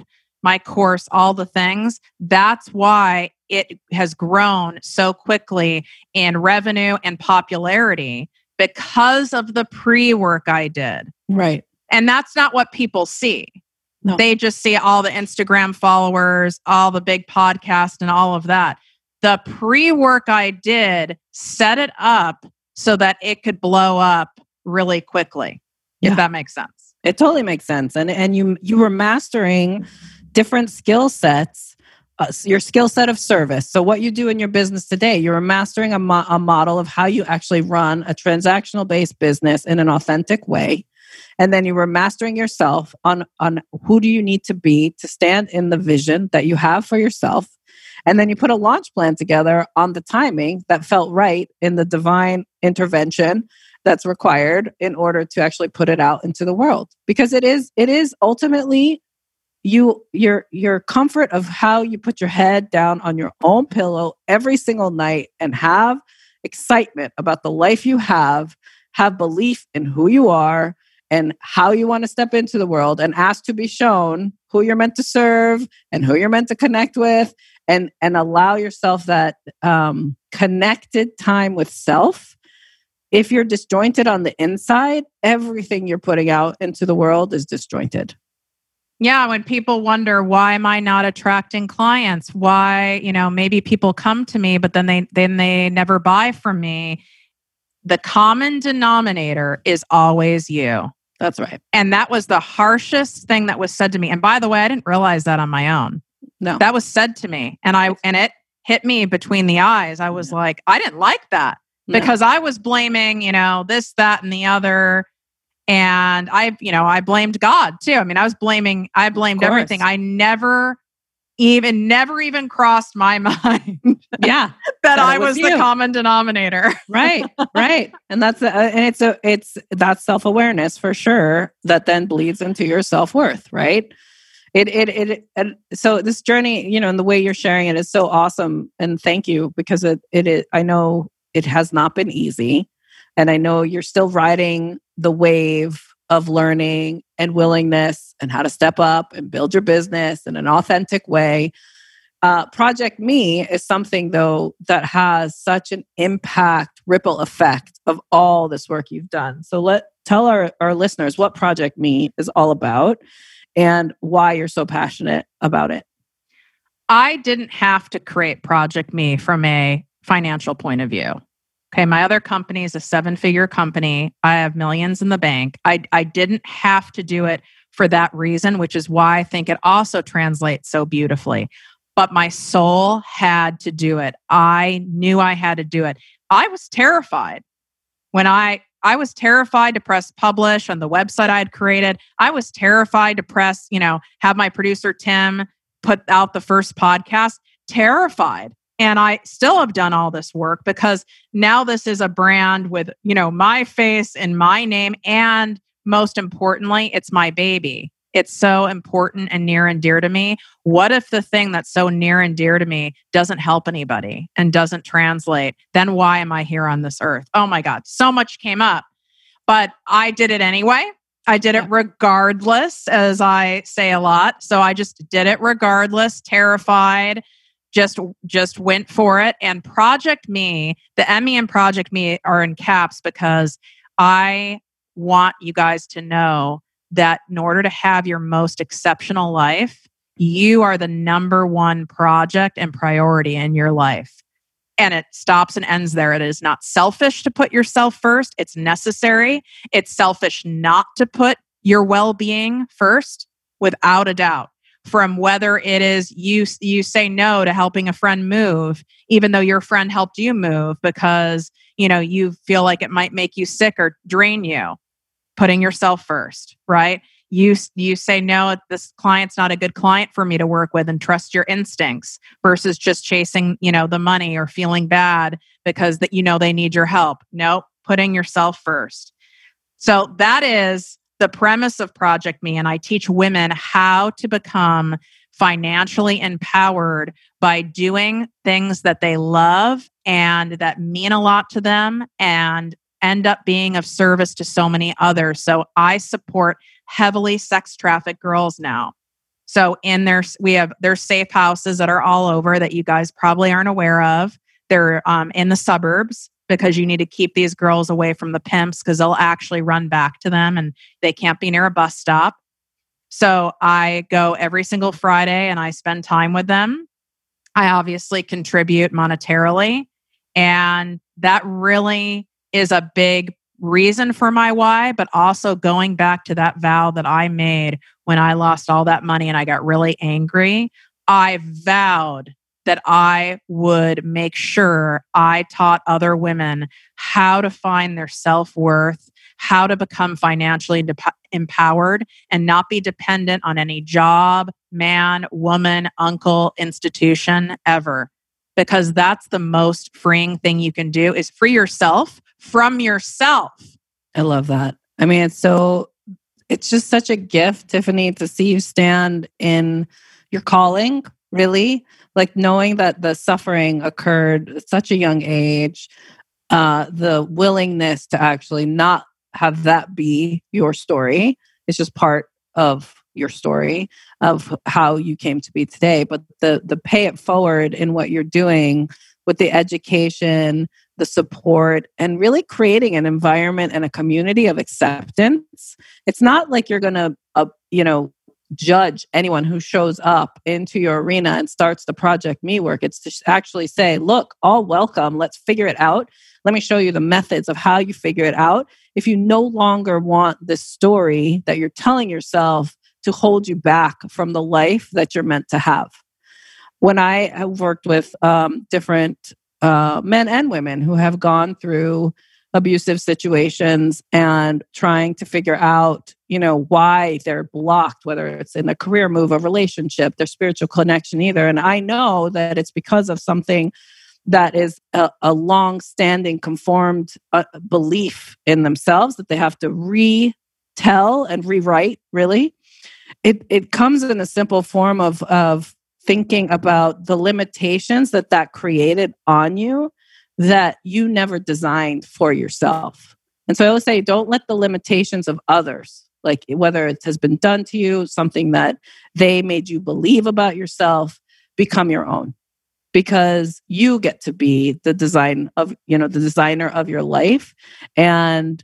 my course, all the things. That's why it has grown so quickly in revenue and popularity because of the pre work I did. Right. And that's not what people see. No. They just see all the Instagram followers, all the big podcast, and all of that. The pre work I did set it up so that it could blow up really quickly, yeah. if that makes sense. It totally makes sense. And and you you were mastering mm-hmm. Different skill sets uh, your skill set of service. So, what you do in your business today, you're mastering a, mo- a model of how you actually run a transactional based business in an authentic way. And then you were mastering yourself on, on who do you need to be to stand in the vision that you have for yourself. And then you put a launch plan together on the timing that felt right in the divine intervention that's required in order to actually put it out into the world because it is it is ultimately you your your comfort of how you put your head down on your own pillow every single night and have excitement about the life you have have belief in who you are and how you want to step into the world and ask to be shown who you're meant to serve and who you're meant to connect with and and allow yourself that um, connected time with self. If you're disjointed on the inside everything you're putting out into the world is disjointed yeah, when people wonder why am I not attracting clients? Why, you know, maybe people come to me but then they then they never buy from me. The common denominator is always you. That's right. And that was the harshest thing that was said to me. And by the way, I didn't realize that on my own. No. That was said to me. And I and it hit me between the eyes. I was like, I didn't like that No. because I was blaming, you know, this, that, and the other. And I, you know, I blamed God too. I mean, I was blaming, I blamed everything. I never even, never even crossed my <laughs> mind yeah. that I was was the common denominator. right right and that's a, uh, and it's a it's that's self-awareness for sure that then bleeds into your self-worth right it it it and so this journey you know and the way you're sharing it is so awesome and thank you because it it is i know it has not been easy and i know you're still riding the wave of learning and willingness and how to step up and build your business in an authentic way uh, Project Me is something, though, that has such an impact, ripple effect of all this work you've done. So, let tell our, our listeners what Project Me is all about and why you're so passionate about it. I didn't have to create Project Me from a financial point of view. Okay, my other company is a seven figure company. I have millions in the bank. I, I didn't have to do it for that reason, which is why I think it also translates so beautifully. But my soul had to do it. I knew I had to do it. I was terrified when I I was terrified to press publish on the website I had created. I was terrified to press, you know, have my producer Tim put out the first podcast, terrified. And I still have done all this work because now this is a brand with, you know, my face and my name. And most importantly, it's my baby. It's so important and near and dear to me. What if the thing that's so near and dear to me doesn't help anybody and doesn't translate? Then why am I here on this earth? Oh my God, so much came up. But I did it anyway. I did it regardless, as I say a lot. So I just did it regardless, terrified, just just went for it. And Project Me, the Emmy and Project Me are in caps because I want you guys to know that in order to have your most exceptional life, you are the number one project and priority in your life. And it stops and ends there. It is not selfish to put yourself first. It's necessary. It's selfish not to put your well-being first without a doubt. From whether it is you you say no to helping a friend move even though your friend helped you move because, you know, you feel like it might make you sick or drain you. Putting yourself first, right? you you say no this client's not a good client for me to work with and trust your instincts versus just chasing you know the money or feeling bad because that you know they need your help nope putting yourself first so that is the premise of project me and i teach women how to become financially empowered by doing things that they love and that mean a lot to them and end up being of service to so many others so i support heavily sex trafficked girls now. So in there, we have there's safe houses that are all over that you guys probably aren't aware of. They're um, in the suburbs because you need to keep these girls away from the pimps because they'll actually run back to them and they can't be near a bus stop. So I go every single Friday and I spend time with them. I obviously contribute monetarily, and that really is a big reason for my why, but also going back to that vow that I made when I lost all that money and I got really angry. I vowed that I would make sure I taught other women how to find their self worth, how to become financially de- empowered, and not be dependent on any job, man, woman, uncle, institution ever. Because that's the most freeing thing you can do is free yourself from yourself. I love that. I mean, it's so, it's just such a gift, Tiffany, to see you stand in your calling, really. Like knowing that the suffering occurred at such a young age, uh, the willingness to actually not have that be your story it's just part of your story of how you came to be today. But the the pay it forward in what you're doing with the education, the support and really creating an environment and a community of acceptance it's not like you're going to uh, you know judge anyone who shows up into your arena and starts the project me work. It's to actually say look all welcome. Let's figure it out. Let me show you the methods of how you figure it out. If you no longer want this story that you're telling yourself to hold you back from the life that you're meant to have. When I have worked with um, different uh, men and women who have gone through abusive situations and trying to figure out you know why they're blocked whether it's in a career move a relationship their spiritual connection either. And i know that it's because of something that is a, a long-standing conformed uh, belief in themselves that they have to retell and rewrite really. It it comes in a simple form of of thinking about the limitations that that created on you that you never designed for yourself. And so I always say, don't let the limitations of others, like whether it has been done to you, something that they made you believe about yourself, become your own because you get to be the design of, you know, the designer of your life. And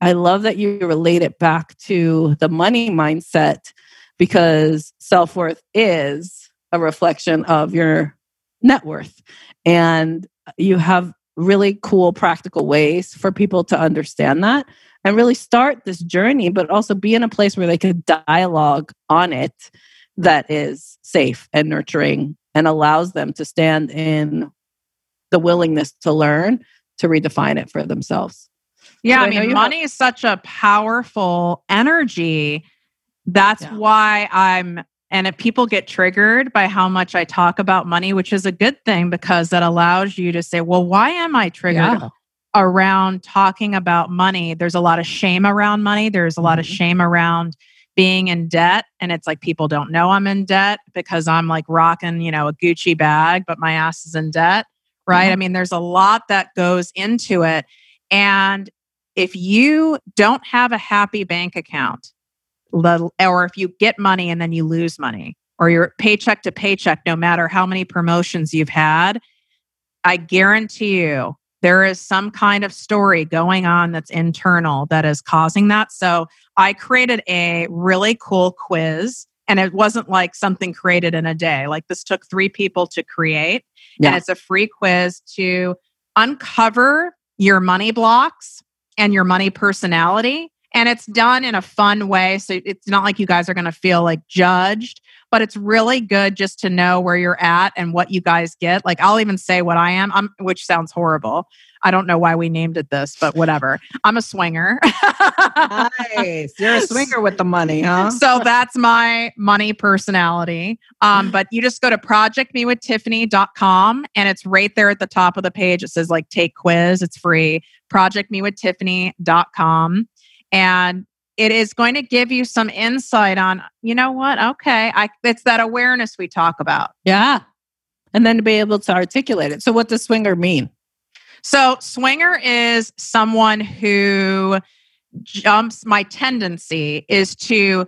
I love that you relate it back to the money mindset because self worth is a reflection of your net worth. And you have really cool practical ways for people to understand that and really start this journey but also be in a place where they can dialogue on it that is safe and nurturing and allows them to stand in the willingness to learn to redefine it for themselves yeah so i, I mean money have- is such a powerful energy that's yeah. why i'm and if people get triggered by how much I talk about money, which is a good thing because that allows you to say, well, why am I triggered yeah. around talking about money? There's a lot of shame around money. There's a lot mm-hmm. of shame around being in debt. And it's like people don't know I'm in debt because I'm like rocking, you know, a Gucci bag, but my ass is in debt. Right. Mm-hmm. I mean, there's a lot that goes into it. And if you don't have a happy bank account, or if you get money and then you lose money or you're paycheck to paycheck no matter how many promotions you've had i guarantee you there is some kind of story going on that's internal that is causing that so i created a really cool quiz and it wasn't like something created in a day like this took three people to create yeah. and it's a free quiz to uncover your money blocks and your money personality and it's done in a fun way. So it's not like you guys are going to feel like judged, but it's really good just to know where you're at and what you guys get. Like I'll even say what I am, I'm, which sounds horrible. I don't know why we named it this, but whatever. I'm a swinger. nice. You're a swinger with the money, huh? So that's my money personality. Um, but you just go to projectmewithtiffany.com and it's right there at the top of the page. It says like take quiz. It's free. Projectmewithtiffany.com and it is going to give you some insight on you know what? Okay i it's that awareness we talk about. Yeah. And then to be able to articulate it. So what does swinger mean? So swinger is someone who jumps my tendency is to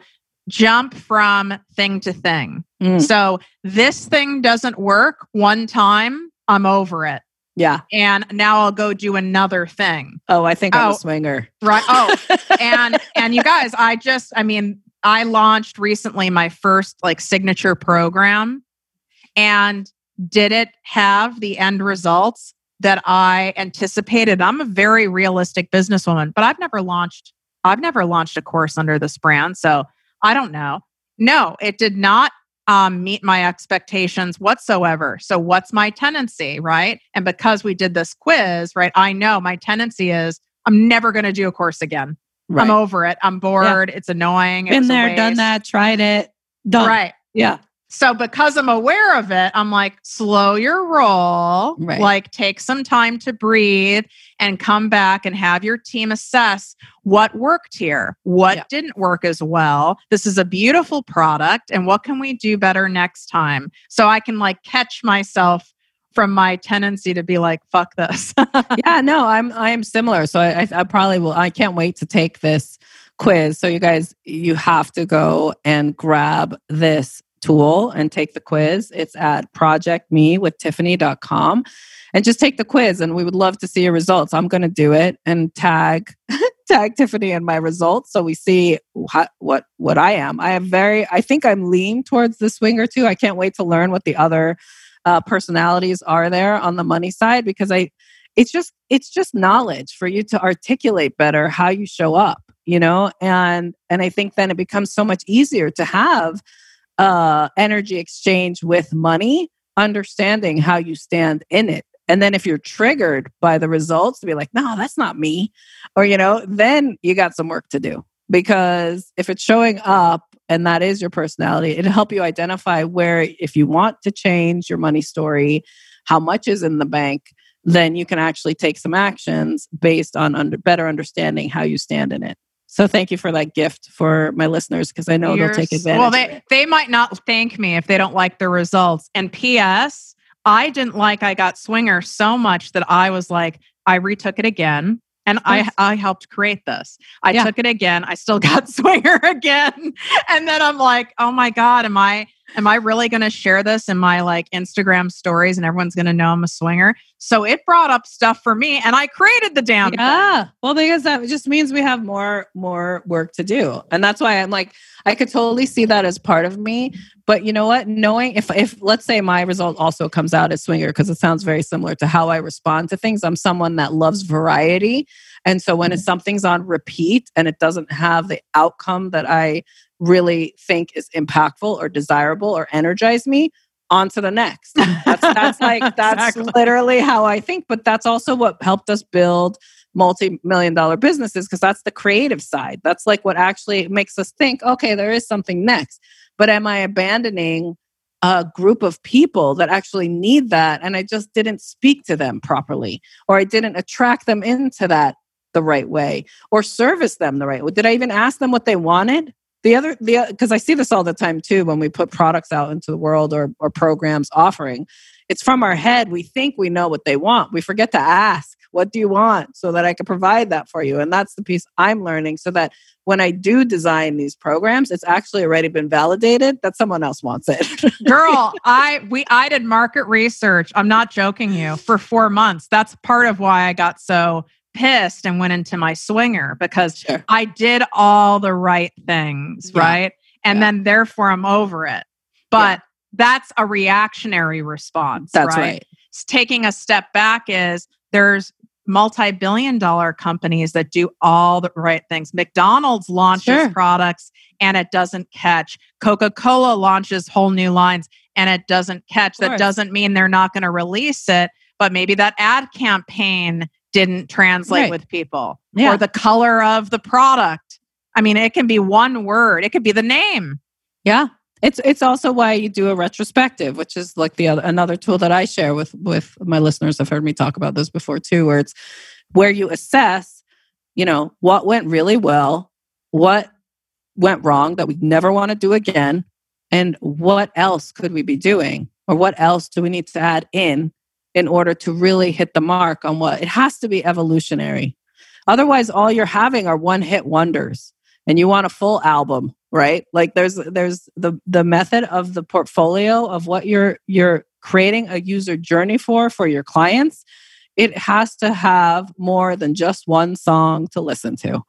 jump from thing to thing. Mm. so this thing doesn't work one time i'm over it yeah. And now I'll go do another thing. Oh, I think I'm oh, a swinger. Right. Oh, <laughs> and and you guys, I just I mean, I launched recently my first like signature program and did it have the end results that I anticipated? I'm a very realistic businesswoman, but I've never launched I've never launched a course under this brand, so I don't know. No, it did not um, meet my expectations whatsoever. So, what's my tendency, right? And because we did this quiz, right, I know my tendency is I'm never going to do a course again. Right. I'm over it. I'm bored. Yeah. It's annoying. Been there, done that, tried it, done. Right. Yeah. So because I'm aware of it, I'm like, slow your roll, right. like take some time to breathe and come back and have your team assess what worked here, what yeah. didn't work as well. This is a beautiful product and what can we do better next time? So I can like catch myself from my tendency to be like, fuck this. <laughs> yeah, no, I'm I'm similar. So I, I probably will I can't wait to take this quiz. So you guys, you have to go and grab this tool and take the quiz. It's at projectmewithtiffany.com and just take the quiz and we would love to see your results. I'm going to do it and tag <laughs> tag Tiffany in my results so we see what what what I am. I have very I think I'm lean towards the swinger too. I can't wait to learn what the other uh, personalities are there on the money side because I it's just it's just knowledge for you to articulate better how you show up you know and and i think then it becomes so much easier to have uh energy exchange with money understanding how you stand in it and then if you're triggered by the results to be like no that's not me or you know then you got some work to do because if it's showing up and that is your personality it'll help you identify where if you want to change your money story how much is in the bank then you can actually take some actions based on under, better understanding how you stand in it. So thank you for that gift for my listeners because I know You're, they'll take advantage. Well, they they might not thank me if they don't like the results. And P.S. I didn't like I got swinger so much that I was like I retook it again and I I helped create this. I yeah. took it again. I still <laughs> got swinger again. And then I'm like, "Oh my god, am I am I really going to share this in my like Instagram stories and everyone's going to know I'm a swinger? So it brought up stuff for me and I created the damn Yeah. Thing. Well, because that just means we have more more work to do. And that's why I'm like I could totally see that as part of me, but you know what? Knowing if if let's say my result also comes out as swinger because it sounds very similar to how I respond to things. I'm someone that loves variety. And so when mm-hmm. something's on repeat and it doesn't have the outcome that I really think is impactful or desirable or energize me on to the next that's, that's <laughs> like that's exactly. literally how i think but that's also what helped us build multi-million dollar businesses because that's the creative side that's like what actually makes us think okay there is something next but am i abandoning a group of people that actually need that and i just didn't speak to them properly or i didn't attract them into that the right way or service them the right way. Did i even ask them what they wanted? The other the because i see this all the time too when we put products out into the world or or programs offering. It's from our head. We think we know what they want. We forget to ask what do you want? so that i can provide that for you. And that's the piece i'm learning so that when i do design these programs it's actually already been validated that someone else wants it. <laughs> Girl i we i did market research. I'm not joking you. For four months. That's part of why i got so pissed and went into my swinger because sure. I did all the right things, yeah. right? And yeah. then therefore I'm over it. But yeah. that's a reactionary response. That's right? right. Taking a step back is there's multi-billion dollar companies that do all the right things. McDonald's launches sure. products and it doesn't catch. Coca-Cola launches whole new lines and it doesn't catch. That doesn't mean they're not going to release it, but maybe that ad campaign didn't translate right. with people yeah. or the color of the product. I mean, it can be one word, it could be the name. Yeah. It's it's also why you do a retrospective, which is like the other another tool that I share with with my listeners. Have heard me talk about this before too, where it's where you assess, you know, what went really well, what went wrong that we never want to do again, and what else could we be doing, or what else do we need to add in in order to really hit the mark on what it has to be evolutionary. Otherwise, all you're having are one hit wonders and you want a full album, right? Like there's there's the the method of the portfolio of what you're you're creating a user journey for for your clients. It has to have more than just one song to listen to.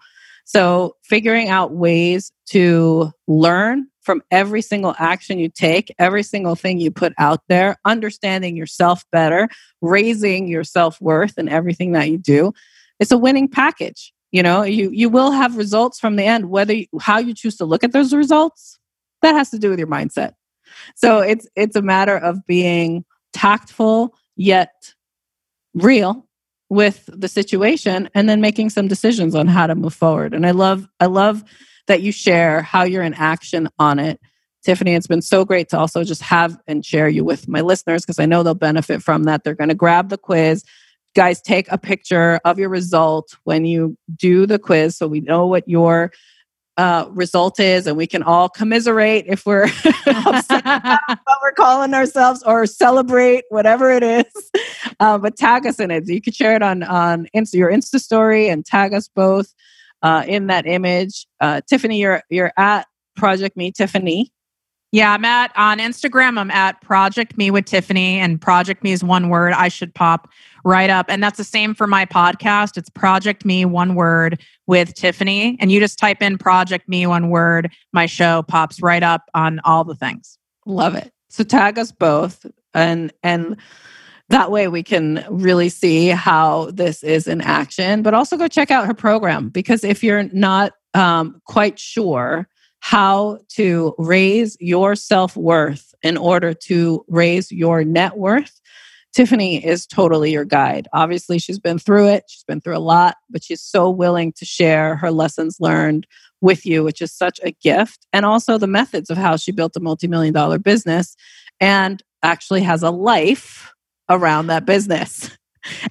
So, figuring out ways to learn from every single action you take, every single thing you put out there, understanding yourself better, raising your self worth and everything that you do. It's a winning package. You know, you you will have results from the end. Whether you, how you choose to look at those results, that has to do with your mindset. So it's it's a matter of being tactful yet real with the situation and then making some decisions on how to move forward. And I love I love that you share how you're in action on it. Tiffany, it's been so great to also just have and share you with my listeners because I know they'll benefit from that. They're going to grab the quiz. Guys, take a picture of your result when you do the quiz so we know what your uh, result is and we can all commiserate if we're <laughs> what we're calling ourselves or celebrate whatever it is uh, but tag us in it you could share it on on Insta, your insta story and tag us both uh, in that image. Uh, Tiffany, you're you're at Project Me Tiffany. Yeah, I'm at on Instagram. I'm at Project Me with Tiffany, and Project Me is one word. I should pop right up, and that's the same for my podcast. It's Project Me one word with Tiffany, and you just type in Project Me one word. My show pops right up on all the things. Love it. So tag us both, and and that way we can really see how this is in action. But also go check out her program because if you're not um, quite sure how to raise your self worth in order to raise your net worth, Tiffany is totally your guide. Obviously, she's been through it, she's been through a lot, but she's so willing to share her lessons learned with you, which is such a gift. And also the methods of how she built a multi million dollar business and actually has a life around that business.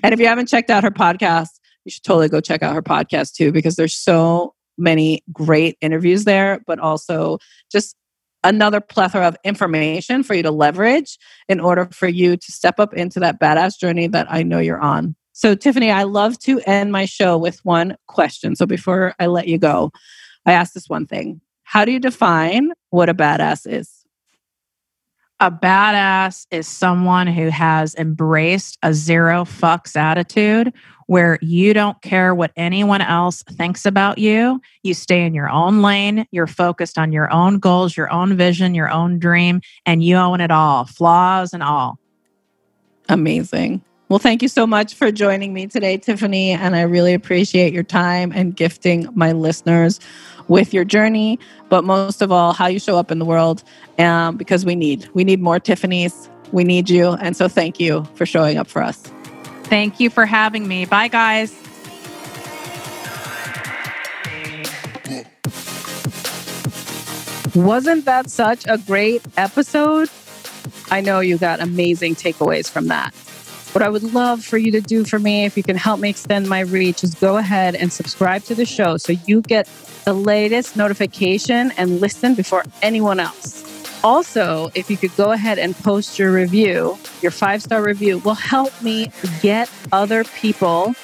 And if you haven't checked out her podcast, you should totally go check out her podcast too, because there's so many great interviews there, but also just another plethora of information for you to leverage in order for you to step up into that badass journey that I know you're on. So, Tiffany, I love to end my show with one question. So, before I let you go, I ask this one thing How do you define what a badass is? A badass is someone who has embraced a zero fucks attitude where you don't care what anyone else thinks about you. You stay in your own lane. You're focused on your own goals, your own vision, your own dream, and you own it all, flaws and all. Amazing. Well, thank you so much for joining me today, Tiffany. And I really appreciate your time and gifting my listeners with your journey, but most of all, how you show up in the world. Um, because we need we need more Tiffany's. We need you, and so thank you for showing up for us. Thank you for having me. Bye, guys. Wasn't that such a great episode? I know you got amazing takeaways from that. What I would love for you to do for me, if you can help me extend my reach, is go ahead and subscribe to the show so you get the latest notification and listen before anyone else. Also, if you could go ahead and post your review, your five star review will help me get other people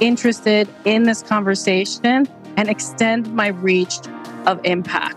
interested in this conversation and extend my reach of impact.